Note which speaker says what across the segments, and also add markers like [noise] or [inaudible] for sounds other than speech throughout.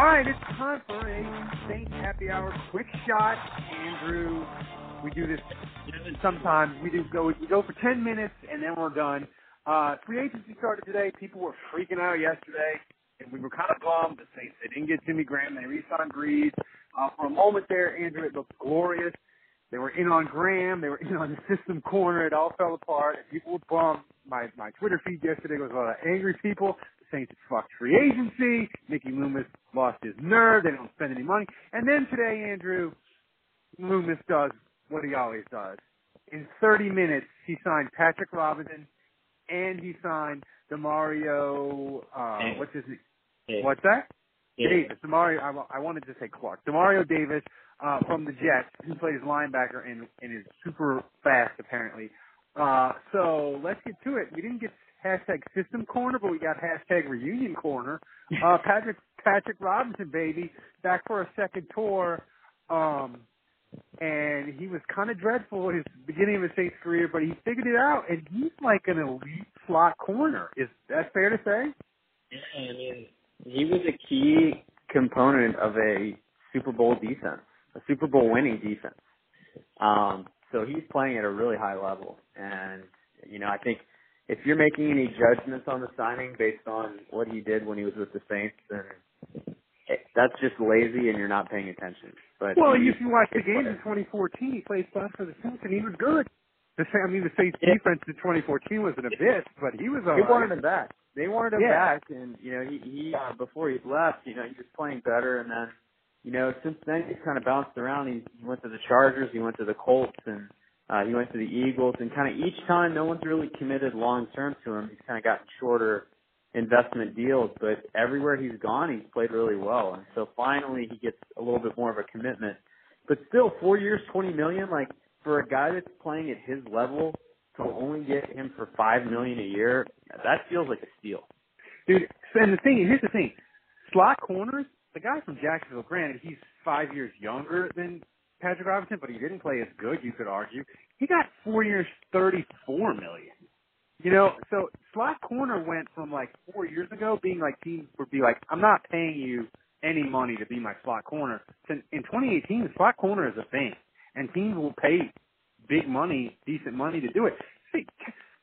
Speaker 1: All right, it's time for a Saints Happy Hour quick shot. Andrew, we do this sometimes. We do go we go for ten minutes and then we're done. Uh, free agency started today. People were freaking out yesterday, and we were kind of bummed. The Saints they didn't get Jimmy Graham. They re-signed Brees. Uh, for a moment there, Andrew, it looked glorious. They were in on Graham. They were in on the system corner. It all fell apart. And people were bummed. My my Twitter feed yesterday was a lot of angry people. Saints fucked free agency. Mickey Loomis lost his nerve. They don't spend any money. And then today, Andrew Loomis does what he always does. In 30 minutes, he signed Patrick Robinson and he signed Demario. Uh,
Speaker 2: Hey.
Speaker 1: what's his name?
Speaker 2: Hey.
Speaker 1: What's that?
Speaker 2: Yeah.
Speaker 1: Davis. Demario. I, I wanted to say Clark. Demario Davis uh, from the Jets, who plays linebacker and, and is super fast apparently. Uh, so let's get to it. We didn't get hashtag system corner, but we got hashtag reunion corner. [laughs] Uh, Patrick Patrick Robinson, baby, back for a second tour. Um, and he was kind of dreadful at his beginning of his Saints career, but he figured it out, and he's like an elite slot corner. Is that fair to say?
Speaker 2: Yeah, I mean, he was a key component of a Super Bowl defense, a Super Bowl winning defense. Um, so he's playing at a really high level, and you know, I think if you're making any judgments on the signing based on what he did when he was with the Saints, then it, that's just lazy, and you're not paying attention. But
Speaker 1: Well,
Speaker 2: he-
Speaker 1: if you watch the games in 2014, he played fast for the Saints, and he was good. The Sa- I mean, the Saints
Speaker 2: Yeah.
Speaker 1: defense in 2014 was an abyss, but he was all
Speaker 2: They
Speaker 1: right.
Speaker 2: wanted him back. They wanted him
Speaker 1: Yeah.
Speaker 2: back, and you know he he uh, before he left, you know he was playing better, and then you know since then he's kind of bounced around. He, he went to the Chargers, he went to the Colts, and uh, he went to the Eagles, and kind of each time no one's really committed long term to him. He's kind of gotten shorter investment deals, but everywhere he's gone, he's played really well, and so finally he gets a little bit more of a commitment. But still, four years, twenty million, like for a guy that's playing at his level to only get him for five million a year, that feels like a steal.
Speaker 1: Dude, and the thing, here's the thing. Slot corners, the guy from Jacksonville, granted, he's five years younger than Patrick Robinson, but he didn't play as good, you could argue. He got four years, 34 million. You know, so slot corner went from like four years ago being like teams would be like, I'm not paying you any money to be my slot corner. To, in 2018, slot corner is a thing, and teams will pay big money, decent money to do it. See,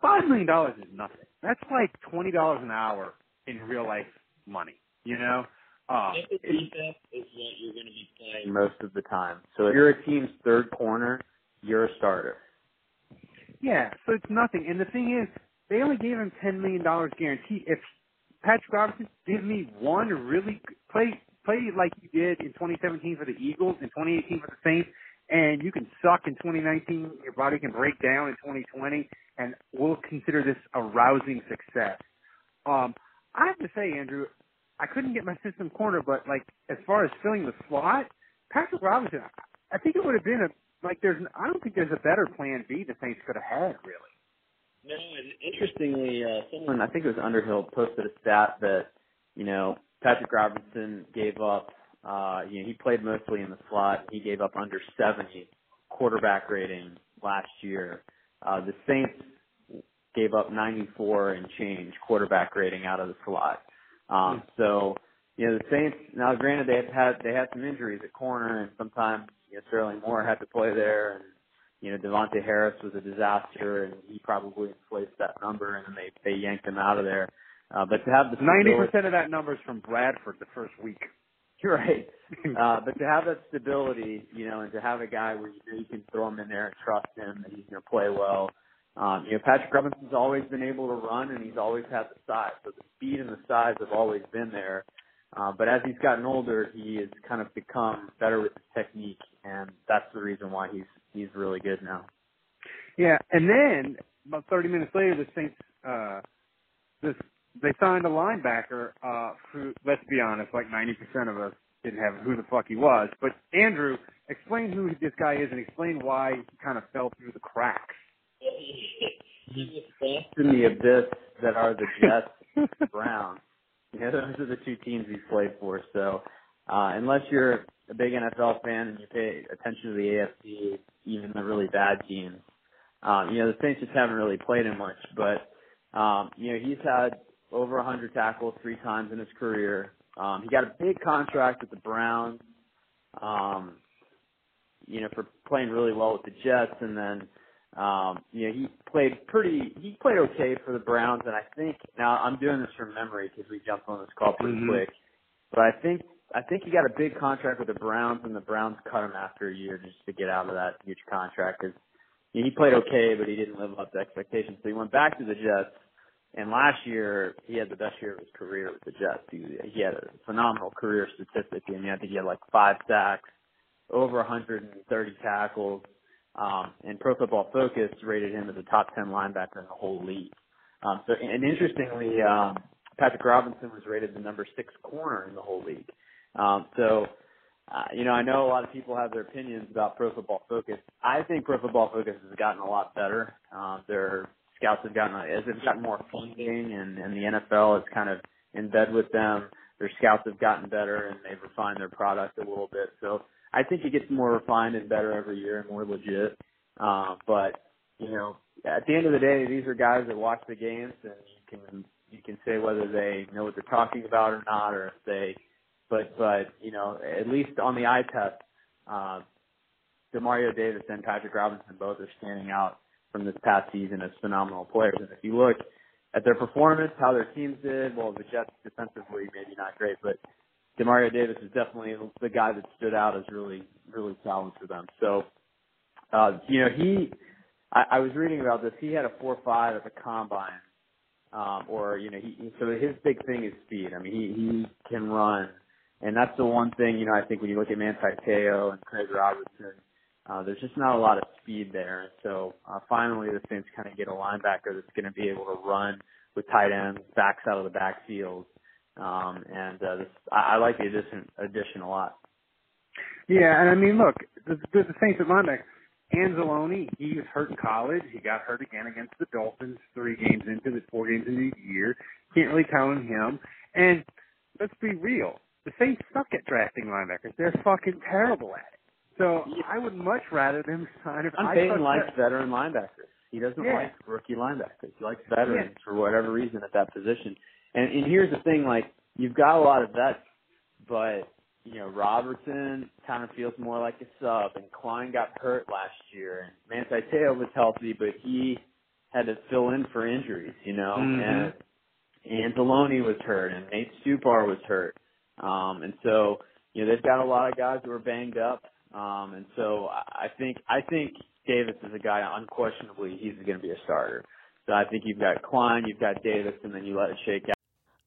Speaker 1: five million dollars is nothing. That's like twenty dollars an hour in real life money. You know, uh,
Speaker 2: If defense is what you're going to be playing most of the time. So if you're a team's third corner, you're a starter.
Speaker 1: Yeah, so it's nothing. And the thing is, they only gave him ten million dollars guaranteed. If Patrick Robinson give me one really play play like you did in 2017 for the Eagles, in 2018 for the Saints, and you can suck in 2019, your body can break down in 2020, and we'll consider this a rousing success. Um, I have to say, Andrew, I couldn't get my system corner, but like as far as filling the slot, Patrick Robinson, I think it would have been a like there's an, I don't think there's a better plan B the Saints could have had really.
Speaker 2: No, and interestingly, uh, someone I think it was Underhill posted a stat that you know Patrick Robinson gave up. Uh, you know, he played mostly in the slot. He gave up under 70 quarterback rating last year. Uh, the Saints gave up 94 and change quarterback rating out of the slot. Um, so, you know, the Saints, now granted they had, had, they had some injuries at corner and sometimes, you know, Sterling Moore had to play there and, you know, De'Vante Harris was a disaster and he probably inflates that number and then they, they yanked him out of there. Uh, but to have the
Speaker 1: ninety percent of that number is from Bradford the first week.
Speaker 2: you're [laughs] [laughs] right. Uh, but to have that stability, you know, and to have a guy where you know you can throw him in there and trust him that he's going to play well. Um, you know, Patrick Robinson's always been able to run, and he's always had the size. So the speed and the size have always been there. Uh, but as he's gotten older, he has kind of become better with his technique, and that's the reason why he's he's really good now.
Speaker 1: Yeah, and then about thirty minutes later, the Saints, uh, the they signed a linebacker uh, who, let's be honest, like 90% of us didn't have who the fuck he was. But Andrew, explain who this guy is and explain why he kind of fell through the cracks.
Speaker 2: He's in the abyss that are the Jets, [laughs] Browns. You know, those are the two teams he's played for. So, uh, unless you're a big NFL fan and you pay attention to the AFC, even the really bad teams, um, you know, the Saints just haven't really played him much. But, um, you know, he's had over 100 tackles three times in his career. Um, he got a big contract with the Browns, um, you know, for playing really well with the Jets, and then, um, you know, he played pretty, he played okay for the Browns, and I think now I'm doing this from memory because we jumped on this call pretty mm-hmm. quick, but I think I think he got a big contract with the Browns, and the Browns cut him after a year just to get out of that huge contract because he played okay, but he didn't live up to expectations. So he went back to the Jets, and last year, he had the best year of his career with the Jets. He, he had a phenomenal career statistic. I mean, I think he had like five sacks, over 130 tackles, um, and Pro Football Focus rated him as a top 10 linebacker in the whole league. Um, so, and interestingly, um, Patrick Robinson was rated the number six corner in the whole league. Um, so, uh, you know, I know a lot of people have their opinions about Pro Football Focus. I think Pro Football Focus has gotten a lot better. Um, they're scouts have gotten as it's gotten more funding and, and the NFL is kind of in bed with them. Their scouts have gotten better and they've refined their product a little bit. So I think it gets more refined and better every year and more legit. Uh, but you know, at the end of the day, these are guys that watch the games and you can you can say whether they know what they're talking about or not, or if they, but but you know, at least on the eye test, uh, Demario Davis and Patrick Robinson both are standing out from this past season as phenomenal players. And if you look at their performance, how their teams did, well, the Jets defensively maybe not great, but Demario Davis is definitely the guy that stood out as really, really solid for them. So, uh, you know, he, I, I was reading about this. He had a four five at the combine, um, or you know, he, so his big thing is speed. I mean, he he can run, and that's the one thing you know. I think when you look at Manti Te'o and Craig Robertson, uh, there's just not a lot of speed there. And so uh, finally, the Saints kind of get a linebacker that's going to be able to run with tight ends, backs out of the backfield. Um, and uh, this, I, I like the addition, addition a lot.
Speaker 1: Yeah, and I mean, look, the, the, the Saints at linebacker, Anzalone, he was hurt in college. He got hurt again against the Dolphins three games into the four games into the year. Can't really count on him. And let's be real, the Saints suck at drafting linebackers. They're fucking terrible at it. So I would much rather them sign. If
Speaker 2: Sean Payton likes that. veteran linebackers. He doesn't yeah. like rookie linebackers. He likes veterans yeah. for whatever reason at that position. And, and here's the thing: like you've got a lot of vets, but you know Robertson kind of feels more like a sub, and Klein got hurt last year, and Manti Te'o was healthy, but he had to fill in for injuries. You know, mm-hmm. and Anzalone was hurt, and Nate Stupar was hurt. Um, and so, you know, they've got a lot of guys who are banged up. Um, and so I think I think Davis is a guy unquestionably he's going to be a starter. So I think you've got Klein, you've got Davis, and then you let it shake out.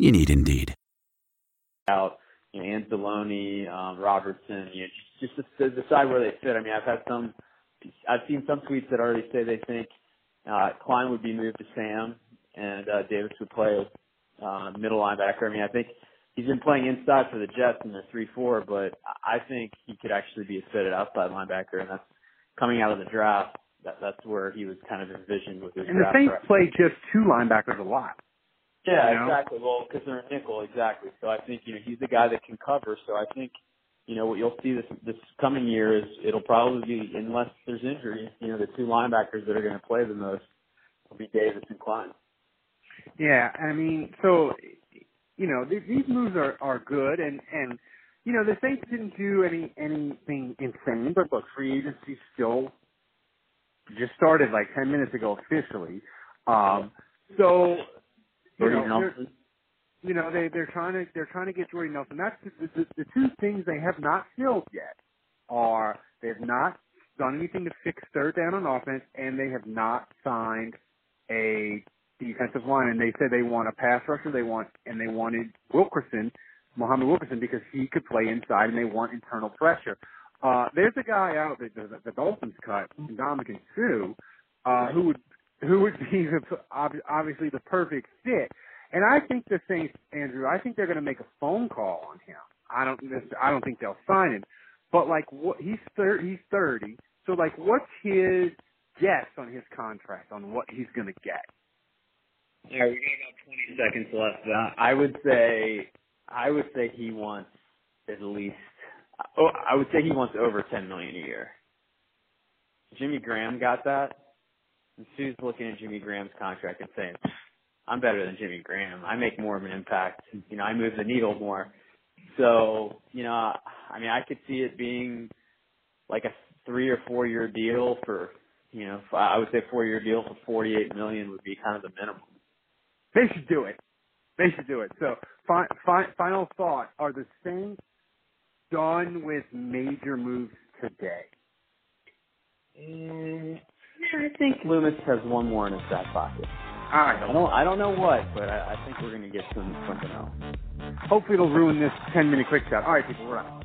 Speaker 3: You need Indeed.
Speaker 2: Out, you know, Anzalone, um, Robertson, you know, just to, to decide where they fit. I mean, I've had some, I've seen some tweets that already say they think uh, Klein would be moved to Sam and uh, Davis would play uh, middle linebacker. I mean, I think he's been playing inside for the Jets in the three four, but I think he could actually be a fitted outside linebacker, and that's coming out of the draft. That that's where he was kind of envisioned with his.
Speaker 1: And the Saints play just two linebackers a lot.
Speaker 2: Yeah,
Speaker 1: you know?
Speaker 2: exactly. Well, because they're a nickel, exactly. So I think you know he's the guy that can cover. So I think you know what you'll see this this coming year is it'll probably be unless there's injury, you know, the two linebackers that are going to play the most will be Davis and Klein.
Speaker 1: Yeah, I mean, so you know th- these moves are are good, and and you know the Saints didn't do any anything insane, but look, free agency still just started like ten minutes ago officially. Um, so you know, you know they they're trying to they're trying to get Jordy Nelson. That's the, the, the two things they have not filled yet are they have not done anything to fix third down on offense, and they have not signed a defensive line. And they said they want a pass rusher. They want and they wanted Wilkerson, Muhammad Wilkerson, because he could play inside, and they want internal pressure. Uh, there's a guy out that the, the Dolphins cut, Ndamukong Suh, uh, who would who would be the, obviously the perfect fit. And I think the Saints, Andrew, I think they're going to make a phone call on him. I don't, I don't think they'll sign him. But like, what he's thir- he's thirty, so like, what's his guess on his contract on what he's going to get?
Speaker 2: Yeah, we got about 20 seconds left. Uh, I would say, I would say he wants at least. Oh, I would say he wants over 10 million a year. Jimmy Graham got that. And Suh's looking at Jimmy Graham's contract and saying, "I'm better than Jimmy Graham. I make more of an impact. You know, I move the needle more." So, you know, I mean, I could see it being like a three or four year deal for, you know, I would say four year deal for 48 million would be kind of the minimum.
Speaker 1: They should do it. They should do it. So, fi- fi- final thought: Are the Saints done with major moves today?
Speaker 2: Mm, yeah, I think Loomis has one more in his back pocket.
Speaker 1: All
Speaker 2: I don't, I don't know what, but I, I think we're going to get some something else.
Speaker 1: Hopefully, it'll ruin this ten-minute quick shot. All right, people, we're out.